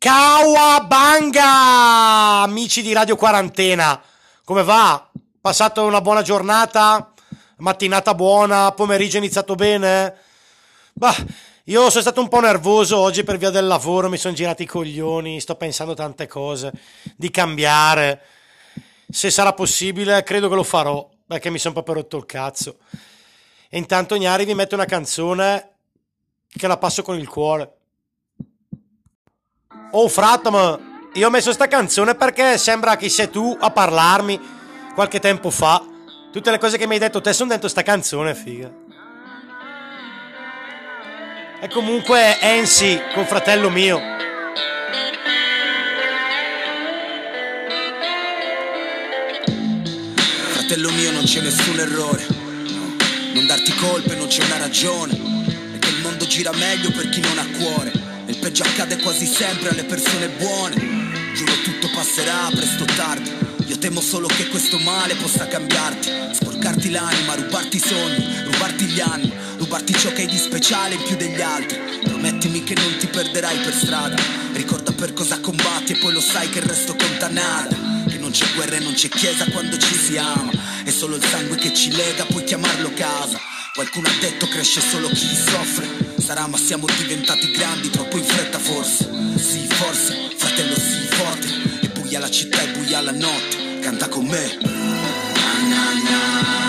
Kawabanga, amici di Radio Quarantena, come va? Passato una buona giornata? Mattinata buona? Pomeriggio iniziato bene? Bah, io sono stato un po' nervoso oggi per via del lavoro, mi sono girati i coglioni, sto pensando tante cose, di cambiare. Se sarà possibile, credo che lo farò, perché mi sono proprio rotto il cazzo. E intanto Gnari vi mette una canzone che la passo con il cuore. Oh Fratom, io ho messo sta canzone perché sembra che sei tu a parlarmi qualche tempo fa. Tutte le cose che mi hai detto te sono dentro sta canzone, figa. E comunque Ensi con fratello mio. Fratello mio non c'è nessun errore. No. Non darti colpe, non c'è una ragione. È che il mondo gira meglio per chi non ha cuore. E il peggio accade quasi sempre alle persone buone. Giuro tutto passerà presto o tardi. Io temo solo che questo male possa cambiarti. Sporcarti l'anima, rubarti i sogni, rubarti gli anni, rubarti ciò che hai di speciale in più degli altri. Promettimi che non ti perderai per strada. Ricorda per cosa combatti e poi lo sai che il resto conta nada. Che non c'è guerra e non c'è chiesa quando ci si ama. È solo il sangue che ci lega, puoi chiamarlo casa. Qualcuno ha detto cresce solo chi soffre. Sarà ma siamo diventati grandi troppo in fretta forse. Sì, forse, fratello, sì, forte. E buia la città e buia la notte. Canta con me. Na, na, na,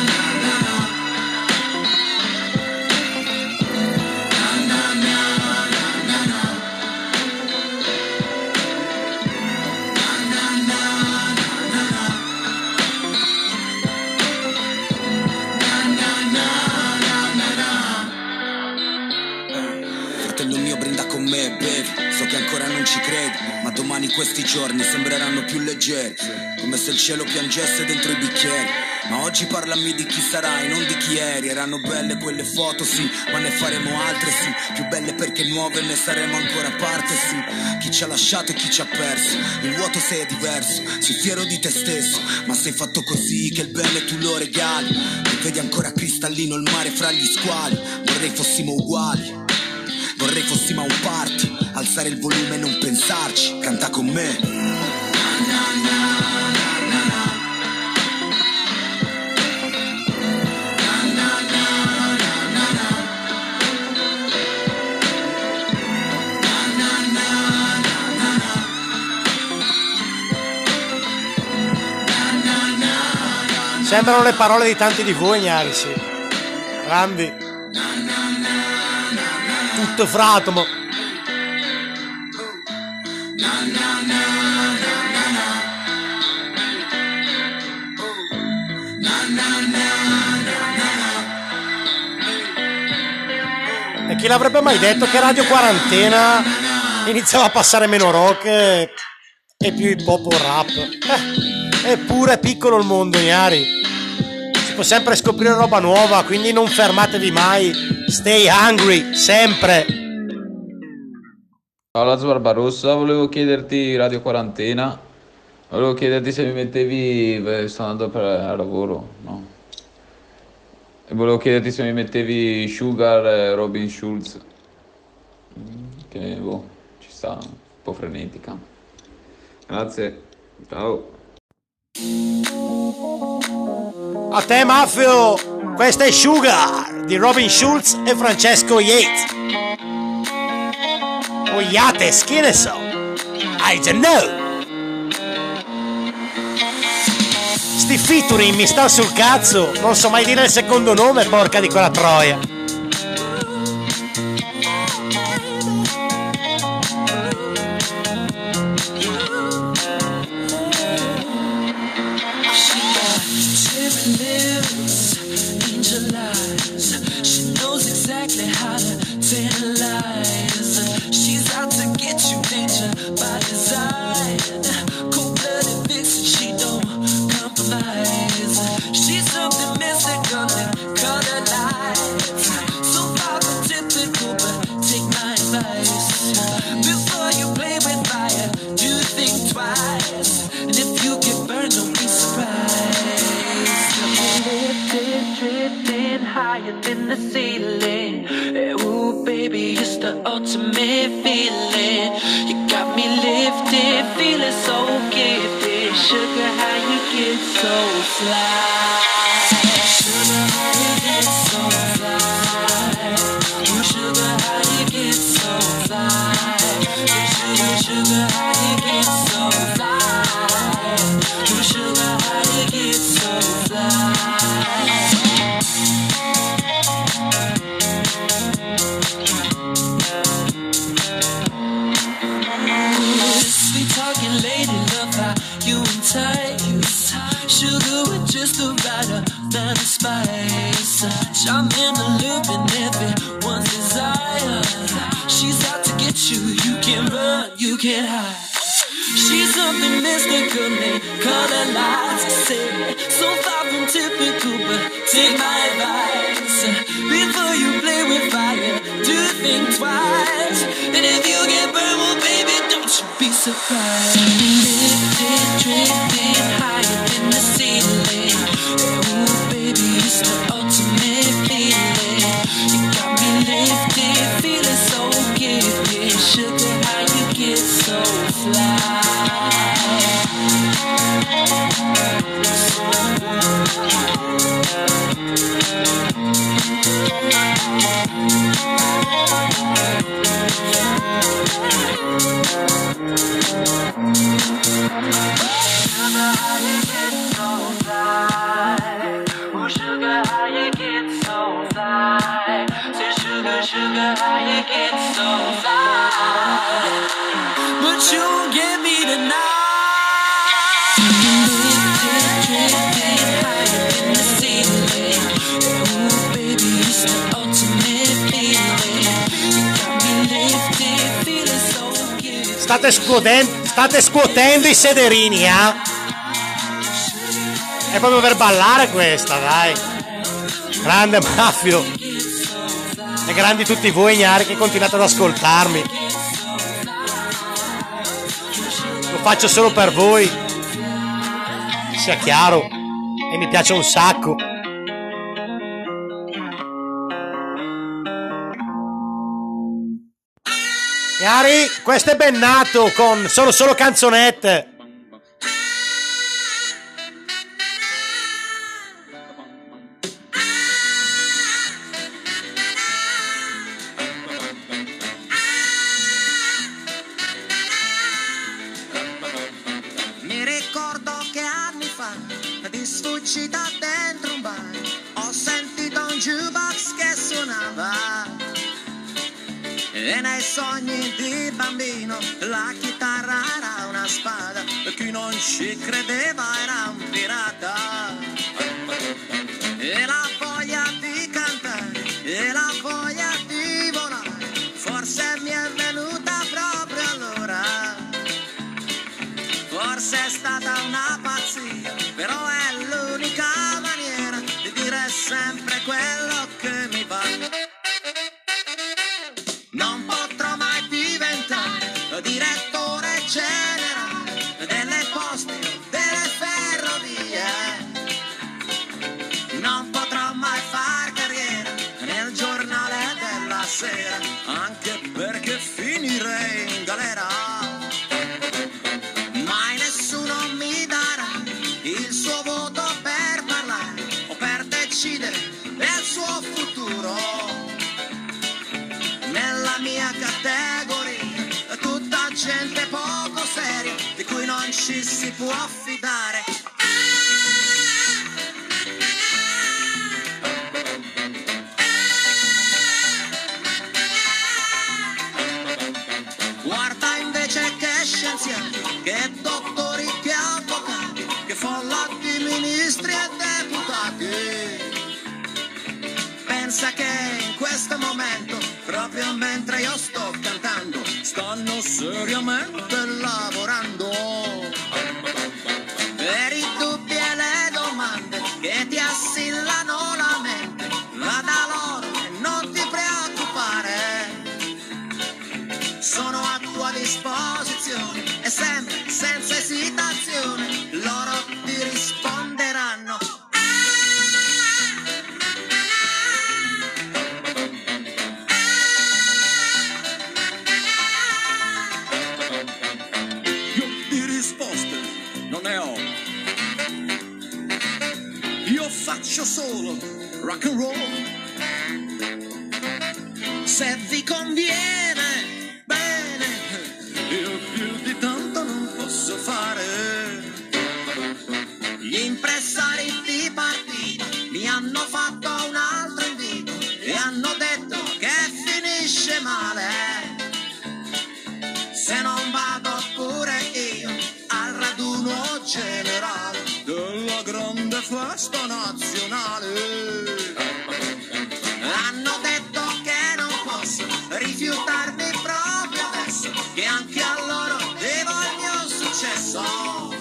questi giorni sembreranno più leggeri Come se il cielo piangesse dentro i bicchieri. Ma oggi parlami di chi sarai, non di chi eri. Erano belle quelle foto, sì Ma ne faremo altre, sì. Più belle perché nuove ne saremo ancora parte, sì. Chi ci ha lasciato e chi ci ha perso Il vuoto se è diverso. Sei fiero di te stesso Ma sei fatto così che il bene tu lo regali. E vedi ancora cristallino il mare fra gli squali. Vorrei fossimo uguali Vorrei fossimo a un party, alzare il volume e non pensarci, canta con me. Sembrano le parole di tanti di voi, Gnari, sì. Grandi. Tutto fratomo. Chi l'avrebbe mai detto che Radio Quarantena iniziava a passare meno rock e, e più hip hop o rap? Eh, eppure è piccolo il mondo, Gnari. Si può sempre scoprire roba nuova, quindi non fermatevi mai. Stay hungry, sempre. Ciao Lazio Barbarossa, volevo chiederti Radio Quarantena, volevo chiederti se mi mettevi, beh, sto andando per lavoro, no? E volevo chiederti se mi mettevi Sugar e Robin Schulz, che boh, ci sta, un po' frenetica. Grazie, ciao. A te, Maffio! Questa è Sugar di Robin Schulz e Francesco Yates. O Yates, che ne so? I don't know. Sti featuring mi stanno sul cazzo. Non so mai dire il secondo nome, porca di quella troia. the ceiling. Hey, ooh, baby, it's the ultimate feeling. You got me lifted, feeling so gifted. Sugar, how you get so fly? State scuotendo, state scuotendo i sederini, eh? È proprio per ballare questa, dai. Grande Mafio. E grandi tutti voi ignari che continuate ad ascoltarmi. Lo faccio solo per voi. Sia chiaro. E mi piace un sacco. Yari, questo è Bennato con Sono solo canzonette. la chitarra era una spada, chi non ci credeva era un sera, anche perché finirei in galera. Mai nessuno mi darà il suo voto per parlare o per decidere del suo futuro. Nella mia categoria tutta gente poco seria di cui non ci si può fidare. seriamente la rock and roll. Se vi conviene, bene, io più di tanto non posso fare. Gli impresari di partito mi hanno fatto un altro invito e hanno detto che finisce male. Se non vado pure io al raduno generale grande festa nazionale. Hanno detto che non posso rifiutarmi proprio adesso, che anche a loro devo il mio successo.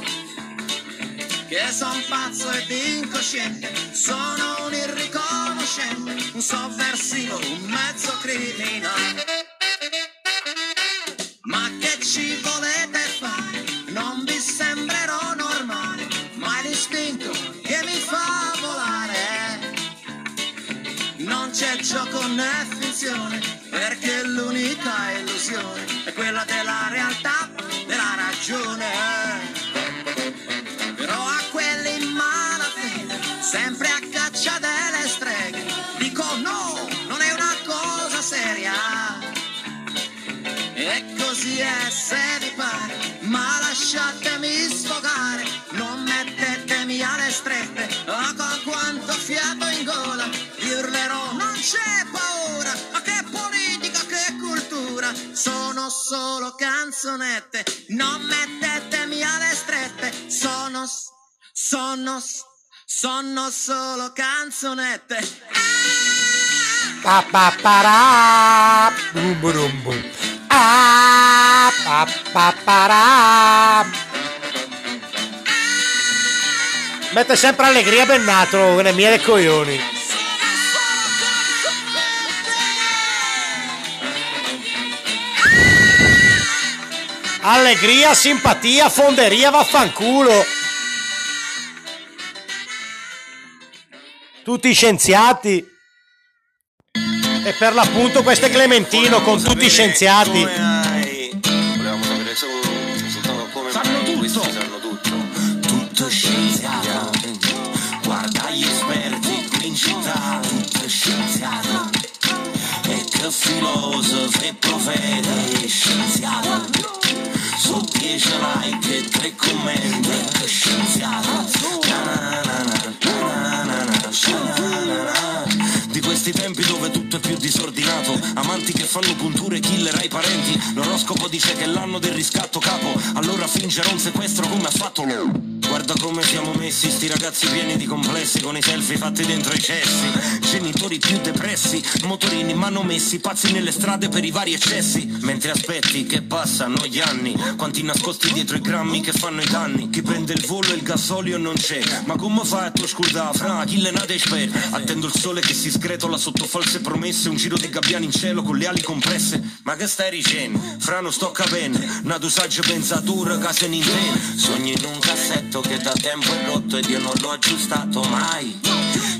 Che son pazzo ed incosciente, sono un irriconoscente, un sovversivo, un mezzo criminale. Ma che ci volete gioco né finzione, perché l'unica illusione è quella della realtà, della ragione. Però a quelli in malafede, sempre a caccia delle streghe, dico no, non è una cosa seria. E così è se vi pare, ma lasciatemi sfogare, non mettetemi alle strette, oh con quanto fiato in gola, c'è paura, ma che politica, che cultura, sono solo canzonette, non mettetemi alle strette, sono, sono, sono solo canzonette. Pa pa para, bum bum bum. Ah, pa pa para. Mette sempre allegria Bennato, ne mia dei coglioni. Allegria, simpatia, fonderia, vaffanculo. Tutti scienziati. E per l'appunto questo è Clementino con tutti i scienziati. Volevamo sapere solo, soltanto come Sanno tutto. sanno tutto. tutto scienziato. Guarda gli esperti qui in città, tutto scienziato. E che filosofo e profeta è scienziato. Su 10 like e 3 commenti, scienziato. Questi tempi dove tutto è più disordinato. Amanti che fanno punture, killer ai parenti. L'oroscopo dice che è l'anno del riscatto capo. Allora fingere un sequestro come ha fatto lo Guarda come siamo messi, sti ragazzi pieni di complessi Con i selfie fatti dentro i cessi. Genitori più depressi Motorini manomessi, pazzi nelle strade per i vari eccessi. Mentre aspetti che passano gli anni Quanti nascosti dietro i grammi che fanno i danni. Chi prende il volo e il gasolio non c'è Ma come fai a tu scordare, fra, chi le nate spera Attendo il sole che si scretola sotto false promesse Un giro di gabbiani in cielo con le ali compresse. Ma che stai dicendo? Fra non sto capendo. Una dosaggia pensatura che se ne intende Sogni in un cassetto che da tempo è rotto Ed io non l'ho aggiustato mai.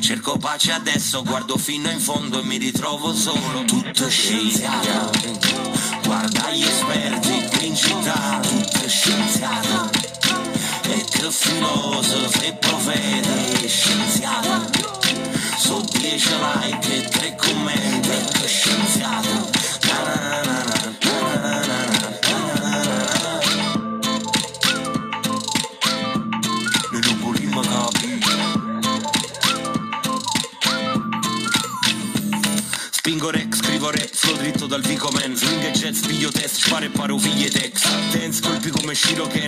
Cerco pace adesso, guardo fino in fondo e mi ritrovo solo. Tutto scienziato. Guarda gli esperti qui in città. Tutto scienziato. E che filosofo e profeta è scienziato 10 like e 3 commenti E che scienziato Spingo rec, scrivo rap, flow dritto dal Vico Man Swing e jazz, piglio test, sparo e paro figlie tex. Dance, colpi come Shiroken,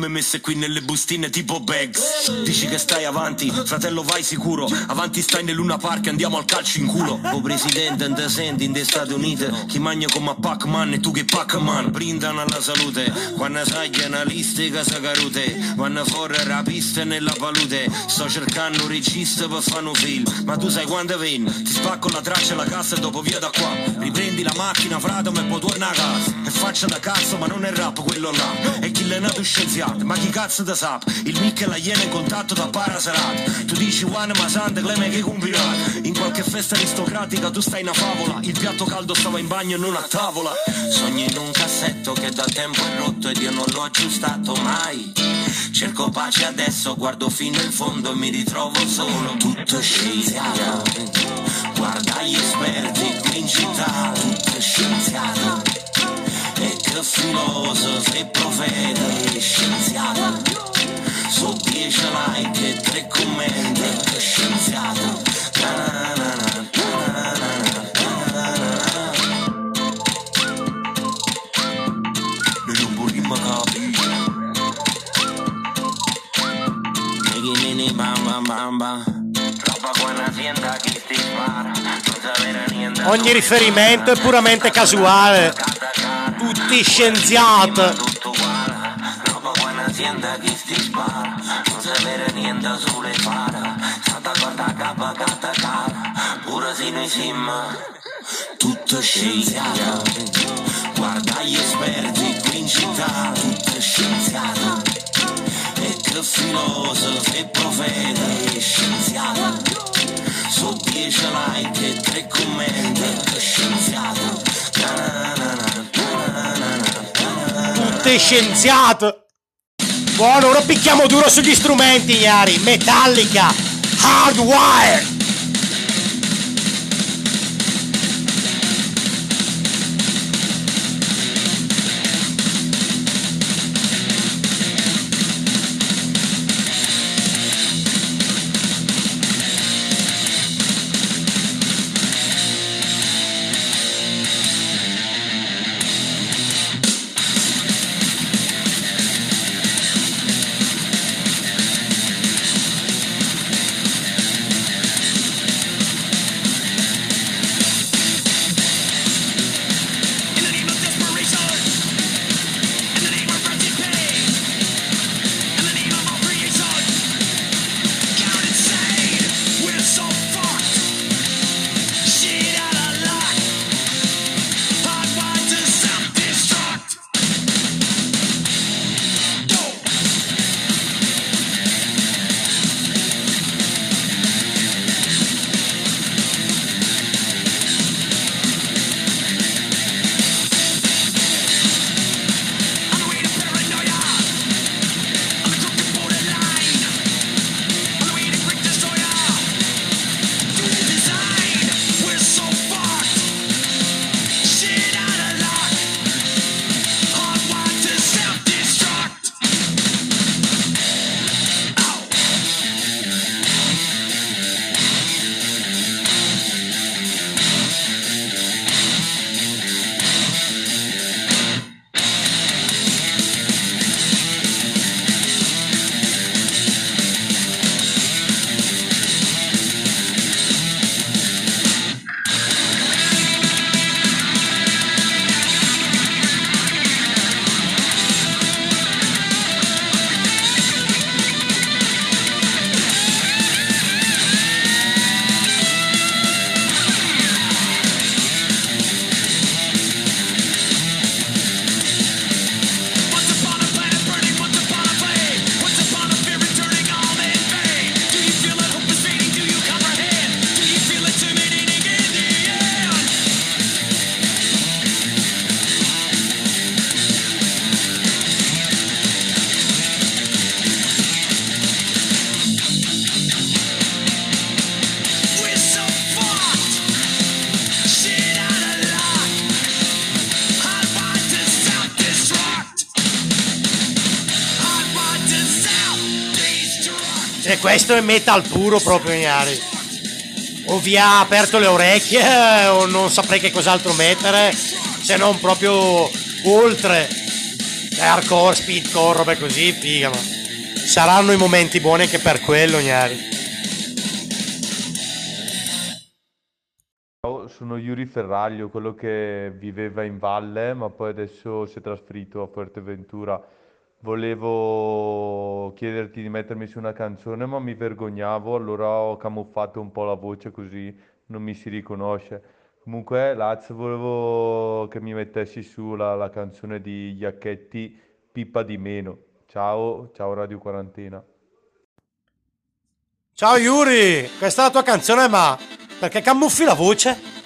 rime messe qui nelle bustine tipo bags. Dici che stai avanti, fratello vai sicuro. Avanti stai nel Luna Park, andiamo al calcio in culo. O presidente and senti in Stati Uniti? Chi magna come Pac-Man e tu che Pac-Man? Brindano alla salute, quando sai che analistica sa carute. Vanno fuori rapiste nella palude Sto cercando un regista per fare un film. Ma tu sai quando vieni? Ti spacco la traccia e la cassa e dopo via da qua. Riprendi la macchina, frate, e poi torna a casa. E faccia da cazzo, ma non è rap quello là. E chi l'è nato scienziato, ma chi cazzo da sa? Il mic e la iena in contatto da parasarat Tu dici one ma sante, cleme che combinato In qualche festa aristocratica tu stai in una favola. Il piatto caldo stava in bagno e non a tavola. Sogni in un cassetto che da tempo è rotto ed io non l'ho aggiustato mai. Cerco pace adesso, guardo fino in fondo e mi ritrovo solo. Tutto scienziato. Guarda gli esperti in città. Tutto scienziato Che filosofo e profeta e scienziato. Su 10 like e 3 commenti E che ti spara Non sapere niente. Ogni riferimento è puramente casuale. Tutti scienziati. Un'azienda che ti spara Non sapere niente sulle fara Stata guarda capa Pure se noi siamo Tutto scienziato. Guarda gli esperti qui in città. Tutto scienziato. E che filosofo e profeta e scienziato. Su 10 like e 3 commenti. E che scienziato Ta-na-na-na, ta-na-na-na, Tutti scienziati. Buono, ora picchiamo duro sugli strumenti, ignari. Metallica. Hardwire. E questo è metal puro proprio, ignari. O vi ha aperto le orecchie eh, o non saprei che cos'altro mettere, se non proprio oltre. Hardcore, speedcore, robe così, figa, ma saranno i momenti buoni anche per quello, ignari. Ciao, sono Yuri Ferraglio, quello che viveva in valle, ma poi adesso si è trasferito a Fuerteventura. Volevo chiederti di mettermi su una canzone, ma mi vergognavo, allora ho camuffato un po' la voce così non mi si riconosce. Comunque, Laz, volevo che mi mettessi su la, la canzone di Iacchetti, Pippa di meno. Ciao, ciao Radio Quarantena. Ciao Yuri, questa è la tua canzone, ma perché camuffi la voce?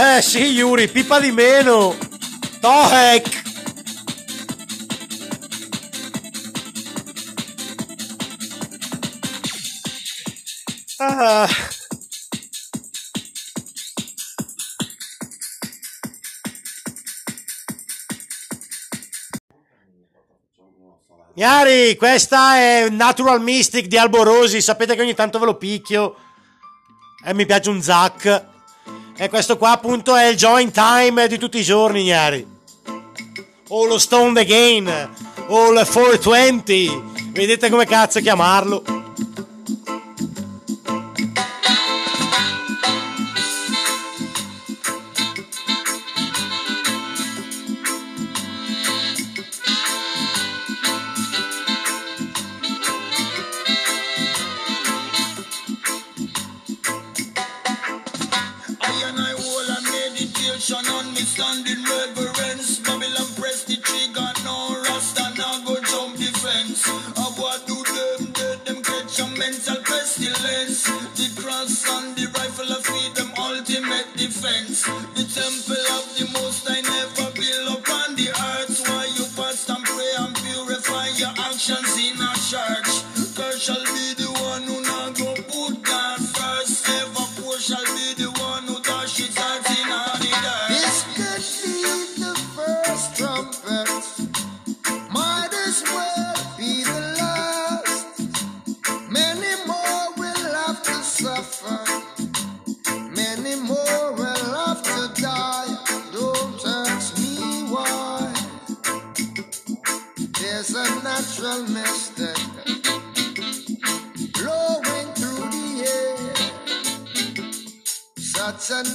Eh sì, Yuri, pipa di meno. Tohek. Ah. Iari, questa è Natural Mystic di Alborosi. Sapete che ogni tanto ve lo picchio. E mi piace un Zac. E questo qua appunto è il join time di tutti i giorni, Iari. O lo Stone Again. O il 420. Vedete come cazzo chiamarlo. Standing reverence. Babylon press the trigger, no rasta, now go jump the fence. I what do them dead, them catch a mental pestilence. The cross and the rifle of feed them ultimate defense. The temple of the most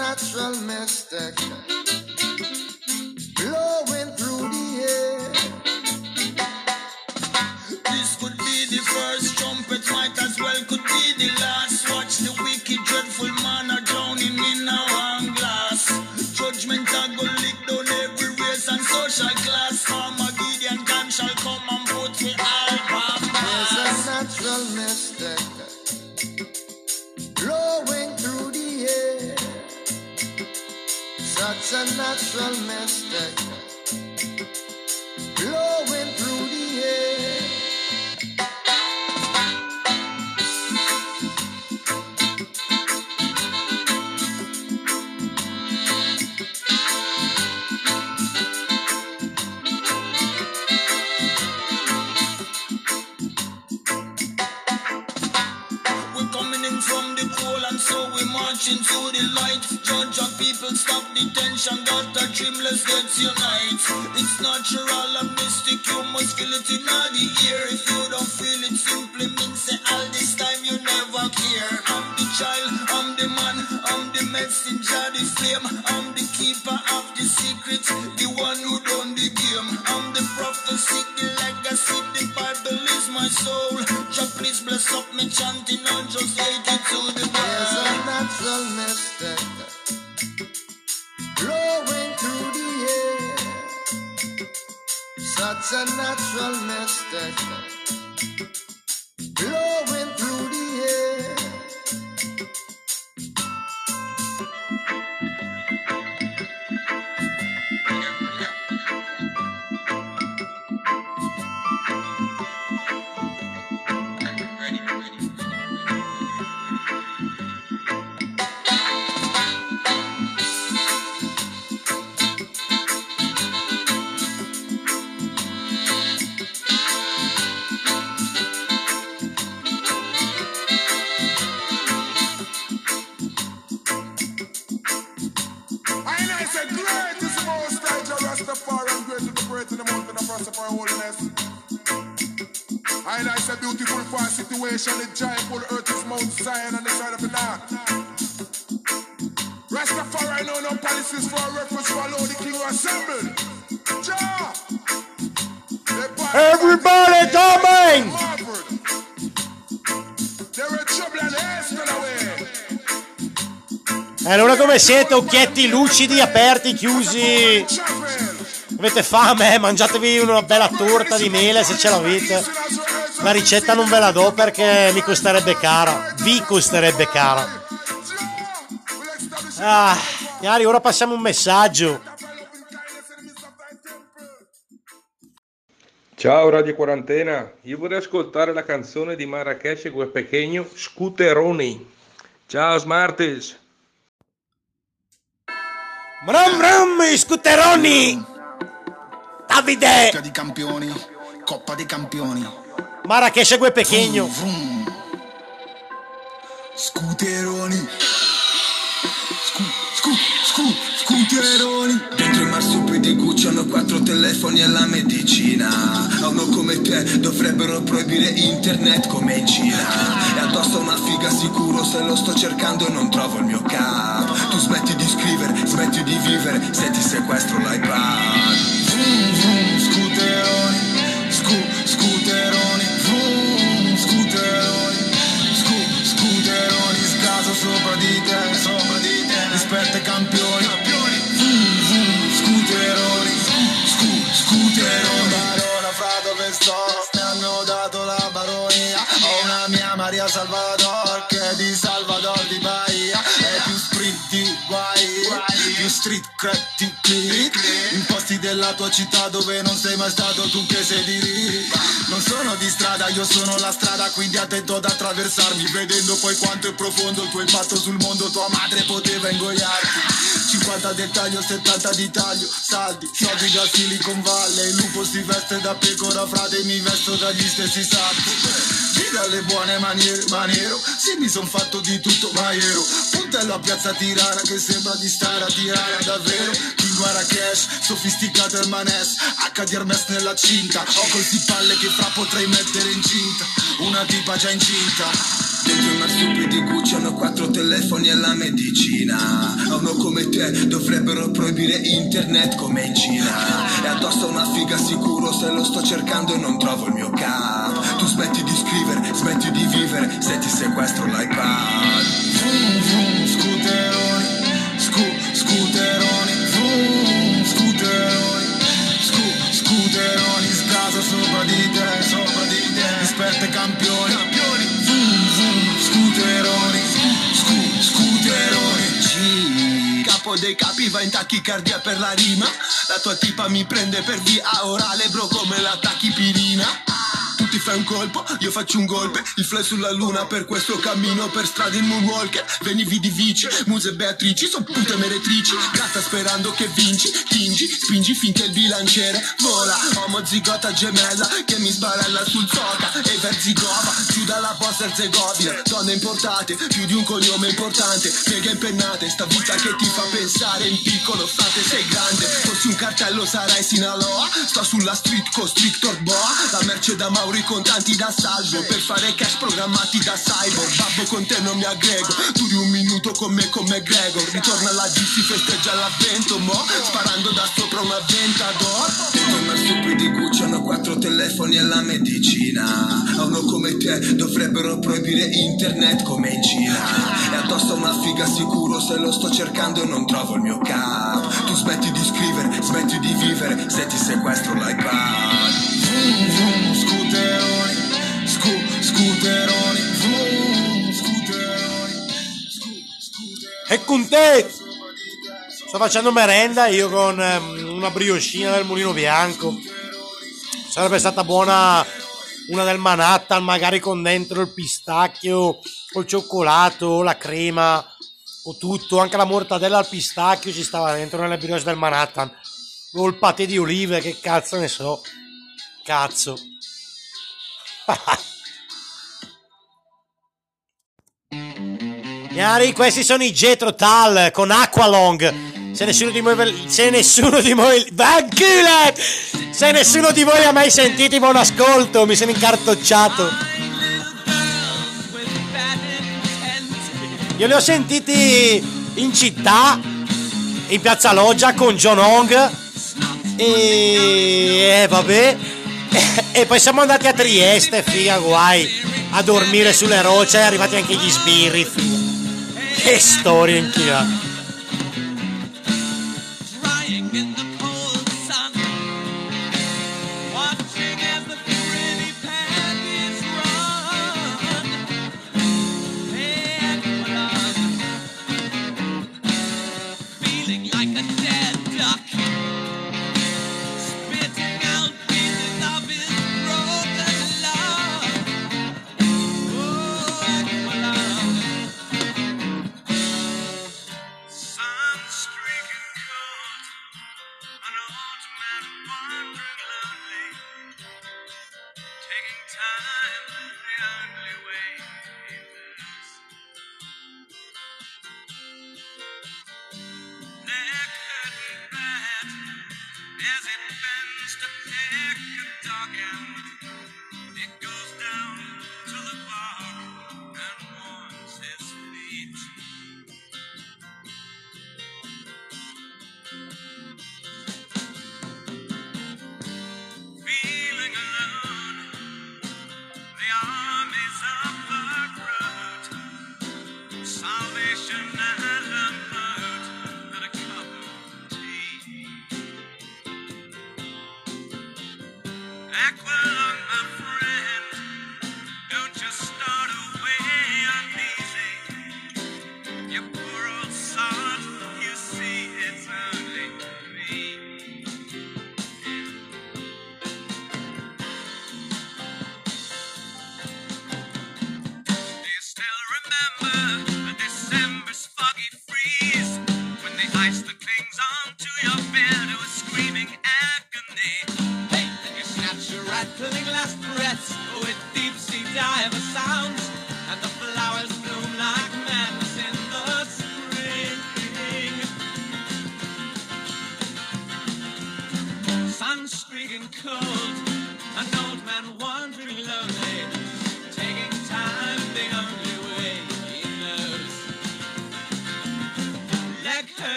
natural mystic marching the light. Judge of people, stop the tension, got a dream, let's unite. It's natural and mystic, you must feel it in the air. If you don't feel it, simply means say all this time you never care. I'm the child, I'm the man, I'm the messenger, the flame. I'm the keeper of the secret, the one who done the game. I'm the prophecy, my soul. Jah please bless up me chanting and just take it to the There's a natural mystic blowing through the air. Such a natural mystic blowing through Rastafari know no policies for a reference all the king assembled. Bought- Everybody coming! Harvard. They were trouble and haste on the way. E allora come siete? Occhietti lucidi, aperti, chiusi? Avete fame? Mangiatevi una bella torta di mele se ce l'avete. La ricetta non ve la do perché mi costerebbe cara. Vi costerebbe cara. Ah, Chiari, ora passiamo un messaggio. Ciao Radio Quarantena, io vorrei ascoltare la canzone di Marrakesh e Gue Pequeño, Scooteroni. Ciao Smarties! Bram bram, scooteroni! Davide! Coppa di campioni, Coppa dei campioni. Marrakesh e Gue Pequeño. Scooteroni. Dentro i marsupidi hanno quattro telefoni e la medicina. A uno come te dovrebbero proibire internet come in Cina. E addosso una figa sicuro se lo sto cercando e non trovo il mio cap. Tu smetti di scrivere, smetti di vivere, se ti sequestro l'iPad. Vroom, vroom, scooteroni. Scu, scooteroni. Vroom, scooteroni. Scu, scooteroni. Scaso sopra di te, sopra di te. Rispetto ai campioni. Salvador che di Salvador di Bahia. È più sprint di guai, più street cred di click. In posti della tua città dove non sei mai stato tu che sei di lì. Non sono di strada, io sono la strada, quindi attento ad attraversarmi. Vedendo poi quanto è profondo il tuo impatto sul mondo, tua madre poteva ingoiarti. 50 del taglio, 70 di taglio, saldi, soldi da Silicon Valley. Lupo si veste da pecora, frate, mi vesto dagli stessi sacchi. Gira le buone maniere, maniero, sì mi son fatto di tutto, ma ero puntello a piazza Tirana che sembra di stare a Tirana davvero. King Marrakesh, sofisticato il manes, H di Hermes nella cinta, ho così palle che fra potrei mettere incinta, una tipa già incinta. Dentro i marsupidi Gucci hanno quattro telefoni e la medicina. A uno come te dovrebbero proibire internet come in Cina. E addosso una figa sicuro se lo sto cercando e non trovo il mio cap. Tu smetti di scrivere, smetti di vivere se ti sequestro l'iPad. Vroom vroom scooteroni Scu, scooteroni. Vroom scooteroni Scu, scooteroni. Scaso sopra di te, sopra di te. Ai campioni Capo dei capi va in tachicardia per la rima. La tua tipa mi prende per via orale bro come la tachipirina tu ti fai un colpo, io faccio un golpe. Il fly sulla luna per questo cammino Per strada in moonwalker, venivi di vici Muse Beatrici, son pute meretrici. Gatta sperando che vinci, tingi Spingi finché il bilanciere vola. Omozigota gemella che mi sbarella sul soca E Verzigova, giù dalla Bosnia Herzegovina Donne importate, più di un cognome importante. Pieghe impennate, sta vita che ti fa pensare In piccolo frate sei grande. Fossi un cartello sarai Sinaloa. Sto sulla street con Strictor Boa La merce da Mauro i contanti da salvo Per fare cash programmati da cyborg. Babbo con te non mi aggrego Duri un minuto con me come Gregor. Ritorna la G si festeggia l'avvento Mo. Sparando da sopra una ventador. Dentro i marsupidi Gucci hanno quattro telefoni e la medicina. A uno come te dovrebbero proibire internet come in Cina. E addosso a una figa sicuro se lo sto cercando non trovo il mio cap. Tu smetti di scrivere, smetti di vivere se ti sequestro l'iPad Vroom vroom scooteroni Scu, scooteroni Vroom scooteroni E con te! Sto facendo merenda io con ehm, una brioscina del mulino bianco. Sarebbe stata buona una del Manhattan, magari con dentro il pistacchio, il cioccolato, la crema, o tutto. Anche la mortadella al pistacchio ci stava dentro nelle brioche del Manhattan. O il patè di olive, che cazzo ne so. Cazzo. Gnari, questi sono i Getro Tal con Aqualong. Se nessuno di voi. Se nessuno di voi. Vanculet! Se nessuno di voi ha mai sentito, buon ascolto. Mi sono incartocciato. Io li ho sentiti in città, in piazza Loggia con John Hong. E eh, vabbè. e poi siamo andati a Trieste, figa, guai, a dormire sulle rocce, e arrivati anche gli sbirri. Che storia in.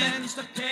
man.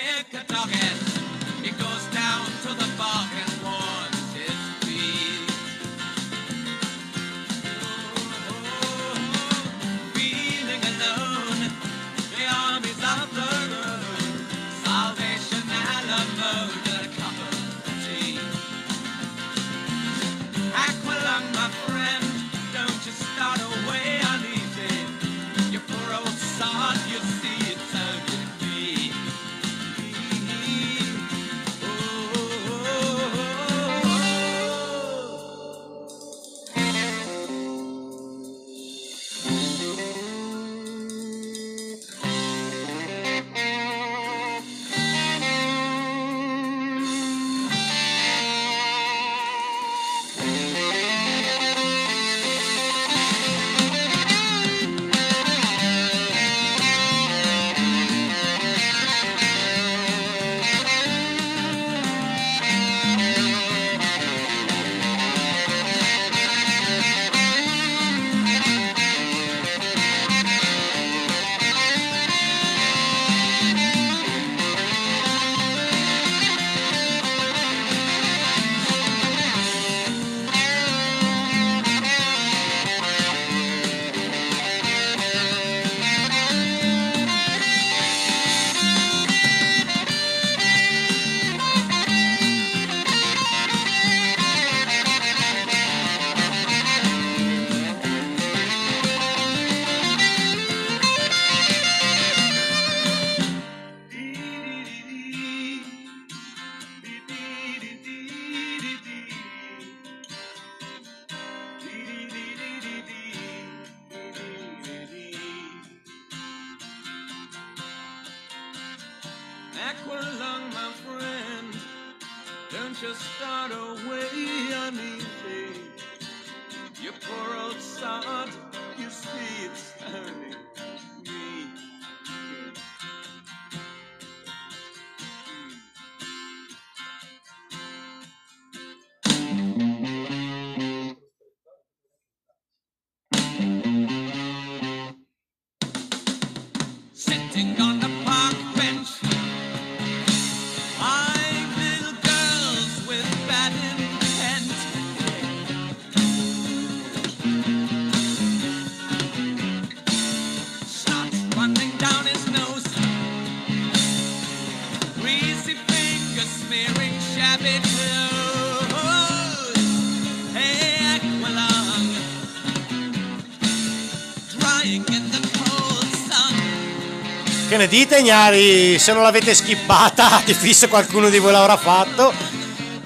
Che ne dite, Gnari? Se non l'avete skippata, di fisso qualcuno di voi l'avrà fatto.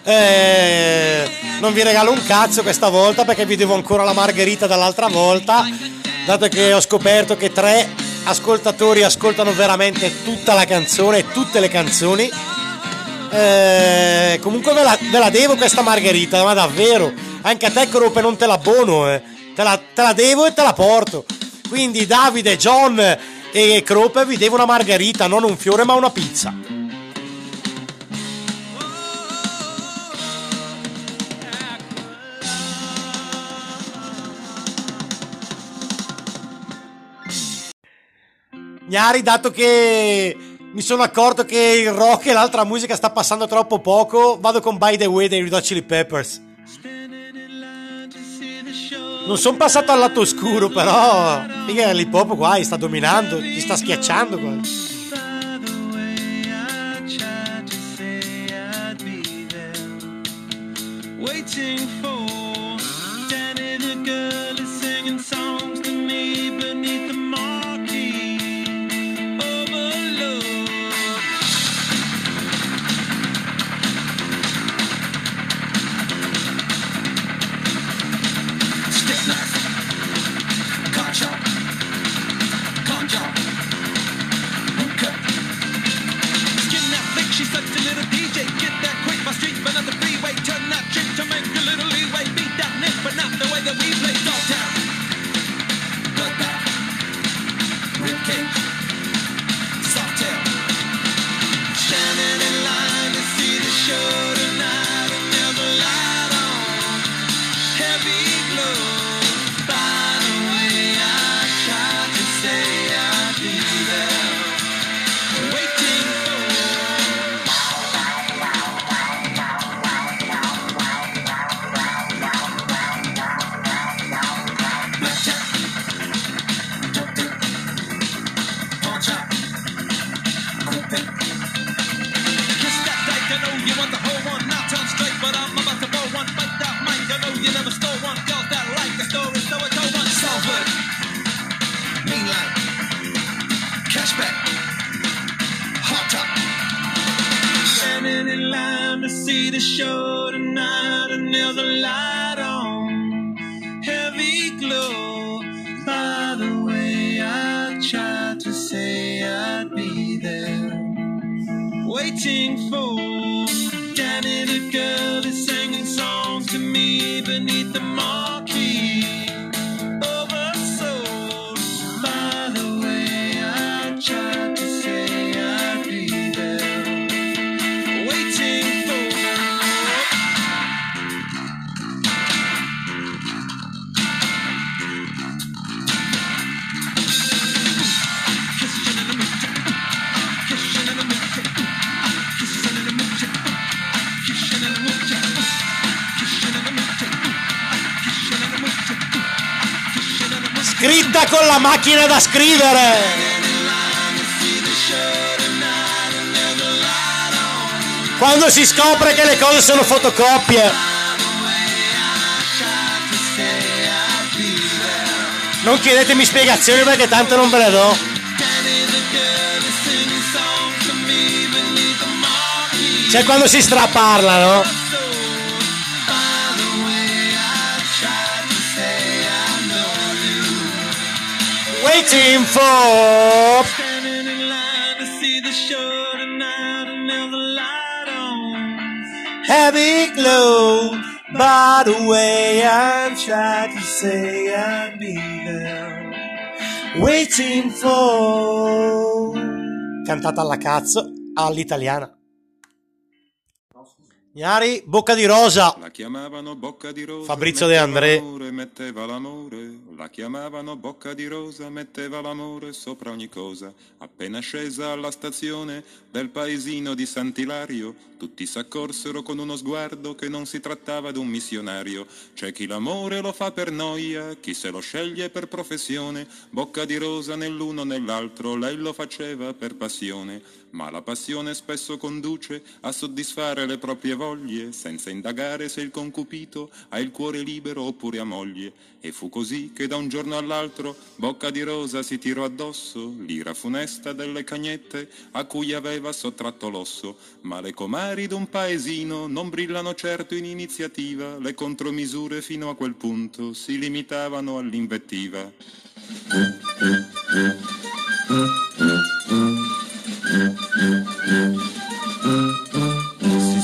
Eh, non vi regalo un cazzo questa volta perché vi devo ancora la margherita dall'altra volta. Dato che ho scoperto che tre ascoltatori ascoltano veramente tutta la canzone, tutte le canzoni. Eh, comunque ve la, ve la devo questa margherita, ma davvero. Anche a te, Crope, non te l'abbono, eh. Te la, te la devo e te la porto. Quindi Davide, John e Crope vi devo una margherita, non un fiore ma una pizza. Gnari, dato che mi sono accorto che il rock e l'altra musica sta passando troppo poco, vado con By the Way dei Red Chili Peppers. Non sono passato al lato oscuro, però. Figa, l'hip hop qua sta dominando, ti sta schiacciando qua. Waiting freeway. Turn that trick to make a little Scritta con la macchina da scrivere! Quando si scopre che le cose sono fotocopie. Non chiedetemi spiegazioni perché tanto non ve le do. C'è quando si straparla, Waiting for Standing in line to see the show tonight and there's a light on heavy glow. By the way, I'm trying to say I'll be there, waiting for. Cantata alla cazzo all'italiana. Gnari, bocca di rosa. La chiamavano bocca di rosa. Fabrizio De metteva André. l'amore, metteva l'amore. La chiamavano bocca di rosa, metteva l'amore sopra ogni cosa. Appena scesa alla stazione del paesino di Sant'Ilario, tutti s'accorsero con uno sguardo che non si trattava d'un missionario. C'è chi l'amore lo fa per noia, chi se lo sceglie per professione. Bocca di rosa nell'uno nell'altro, lei lo faceva per passione. Ma la passione spesso conduce a soddisfare le proprie voglie, senza indagare se il concupito ha il cuore libero oppure ha moglie. E fu così che da un giorno all'altro Bocca di Rosa si tirò addosso l'ira funesta delle cagnette a cui aveva sottratto l'osso. Ma le comari d'un paesino non brillano certo in iniziativa, le contromisure fino a quel punto si limitavano all'invettiva.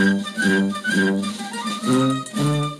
음, 음, 음, 음, 음. 음.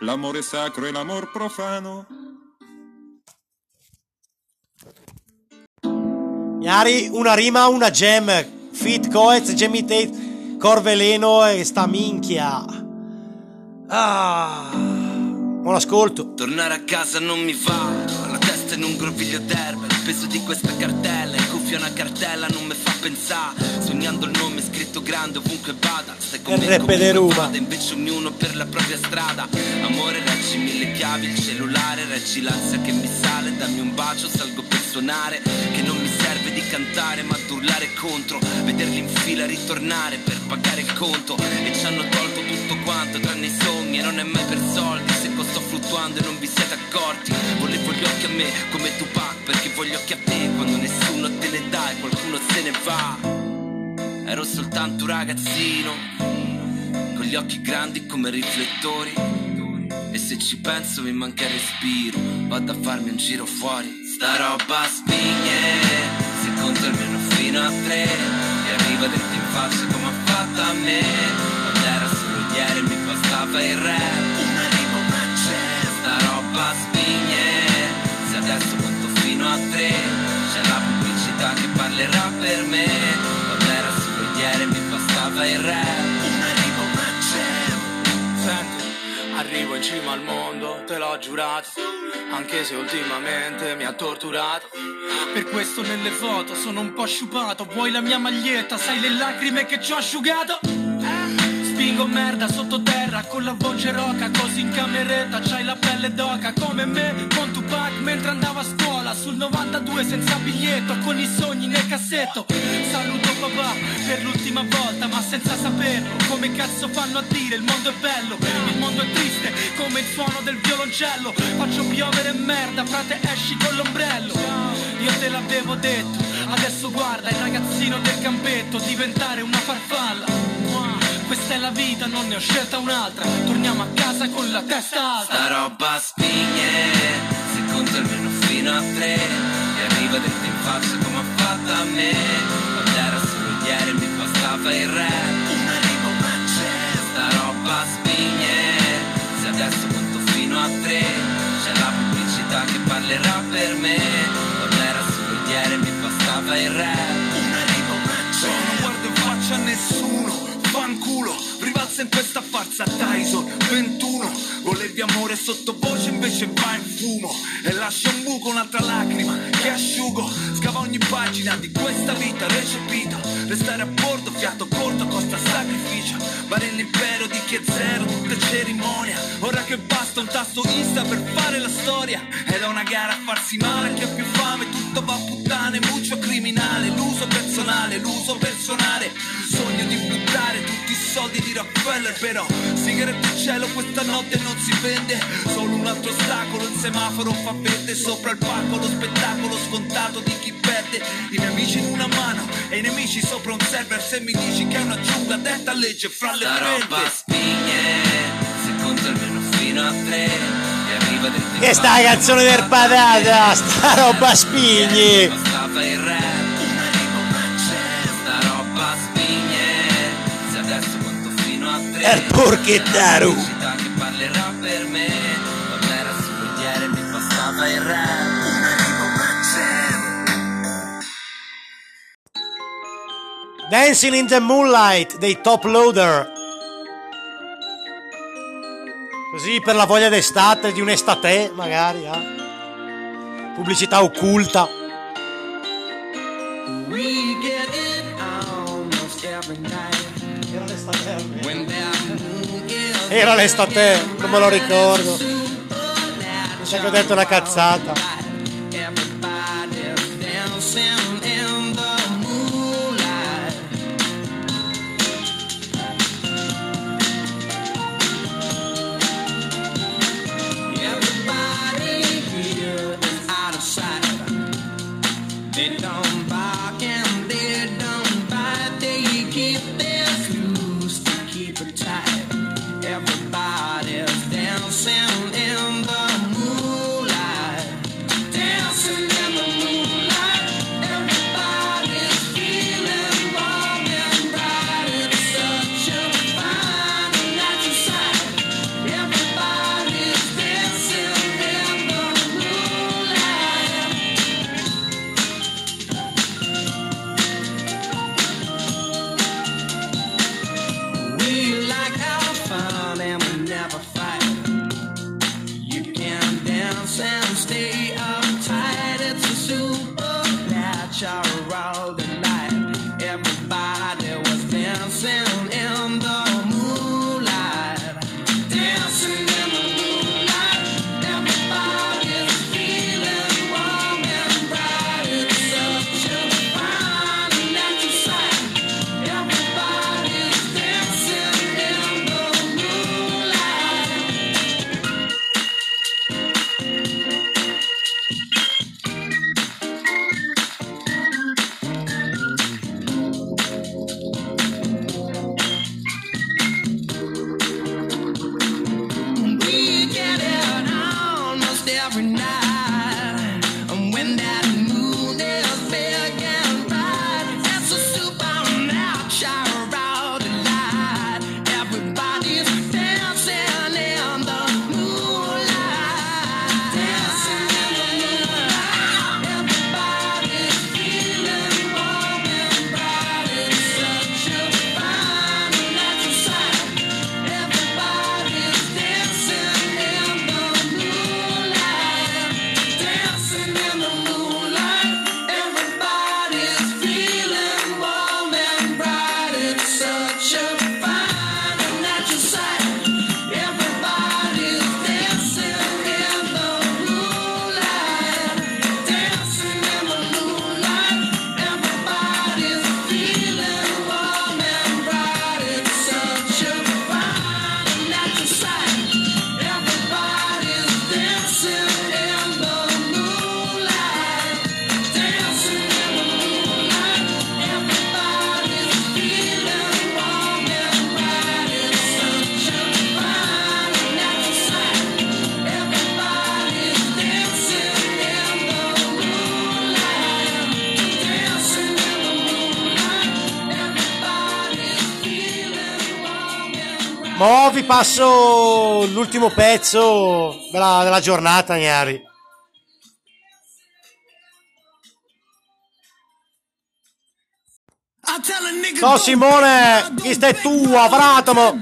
l'amore sacro e l'amor profano. Gnari, una rima, una gem. Fit Coez, Gemitate, Corveleno e sta minchia. Ah. Buon ascolto. Tornare a casa non mi la testa in un groviglio d'erba, il peso di questa cartella, in cuffia una cartella non mi fa pensare, sognando il nome scritto grande ovunque vada, stai con me come vada, invece ognuno per la propria strada, amore reggi mille chiavi, il cellulare, reggi l'ansia che mi sale, dammi un bacio, salgo per suonare, che non mi serve di cantare ma di urlare contro, vederli in fila ritornare per pagare il conto, e ci hanno tolto tutto quanto tranne i sogni, e non è mai per soldi, se sto fluttuando e non vi siete accorti. Volevo gli occhi a me come Tupac Perché voglio occhi a te quando nessuno te ne dà E qualcuno se ne va. Ero soltanto un ragazzino Con gli occhi grandi come riflettori. E se ci penso mi manca il respiro Vado a farmi un giro fuori. Sta roba spigne Se conto almeno fino a tre. E arriva dentro in faccia come ha fatto a me. Quando era solo ieri mi bastava il rap cima al mondo, te l'ho giurato. Anche se ultimamente mi ha torturato. Per questo nelle foto sono un po' sciupato. Vuoi la mia maglietta? Sai le lacrime che ci ho asciugato? Eh, Spingo merda sottoterra con la voce roca Così in cameretta c'hai la pelle d'oca Come me con Tupac mentre andavo a scuola Sul 92 senza biglietto con i sogni nel cassetto. Saluto papà per l'ultima volta ma senza saperlo. Come cazzo fanno a dire il mondo è bello Il mondo è triste come il suono del violoncello. Faccio piovere merda frate esci con l'ombrello. Io te l'avevo detto Adesso guarda il ragazzino del campetto diventare una farfalla. Questa è la vita, non ne ho scelta un'altra. Torniamo a casa con la testa alta. Sta roba spigne, conto almeno fino a tre. E arriva dentro in faccia come ha fatto a me. Quando era solo ieri mi bastava il rap. Una c'è. Sta roba spigne, se adesso conto fino a tre. C'è la pubblicità che parlerà per me. Quando era solo ieri mi bastava il rap. Una c'è. Non guardo in faccia a nessuno, fanculo. Rivalsa in questa farsa Tyson 21 Volevi amore sottovoce invece va in fumo. E lascia un buco, un'altra lacrima che asciugo. Scava ogni pagina di questa vita recepita. Restare a bordo, fiato corto, costa sacrificio. Vale l'impero di chi è zero, tutta cerimonia Ora che basta un tasto Insta per fare la storia. Era una gara a farsi male, chi ha più fame. Tutto va a puttane, muccio criminale. L'uso personale, l'uso personale Sogno di buttare tutti i soldi di Rockefeller Però sigarette in cielo questa notte non si vende. Solo un altro ostacolo, il semaforo fa verde Sopra il palco lo spettacolo scontato di chi perde. I miei amici in una mano e i nemici sopra un server Se mi dici che è una giungla detta legge fra le Sta roba spigne, se conto almeno fino a tre. E sta la canzone del patata, sta roba spigni. Fino a tre. Er porchettaro. C'è la pubblicità che parlerà per me. Quando era ieri mi bastava il rap. Dancing in the Moonlight dei Top Loader. Così per la voglia d'estate, di un'estate magari, eh. Pubblicità occulta. We get it almost every night. Era l'estate, non me lo ricordo. Mi sa che ho detto una cazzata. passo l'ultimo pezzo della, della giornata, Gnari. Ciao Simone, chi stai tu, Avratomo?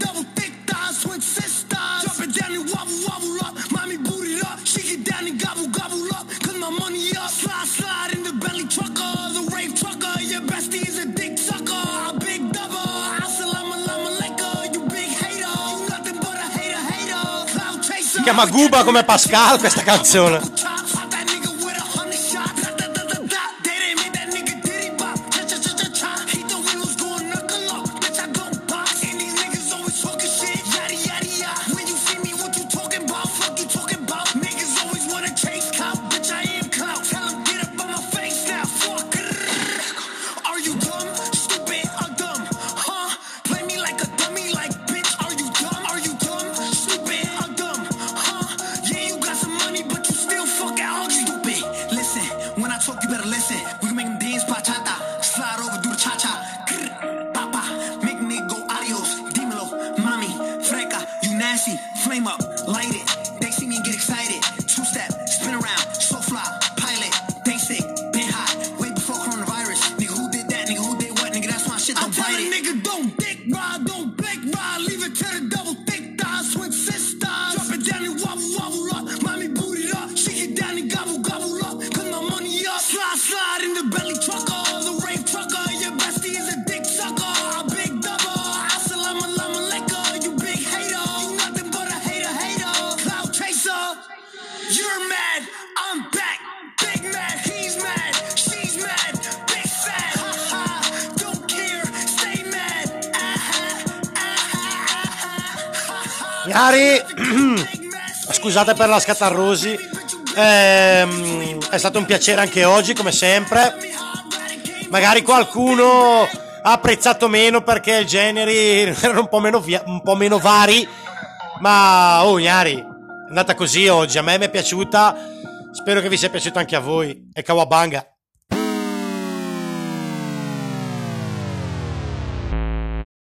chiama Guba come Pascal questa canzone. scusate per la scatarrosi. Ehm, è stato un piacere anche oggi, come sempre. Magari qualcuno ha apprezzato meno perché i generi erano un po' meno, via, un po meno vari. Ma oh, Iari, è andata così oggi. A me mi è piaciuta. Spero che vi sia piaciuta anche a voi. E Kawabanga.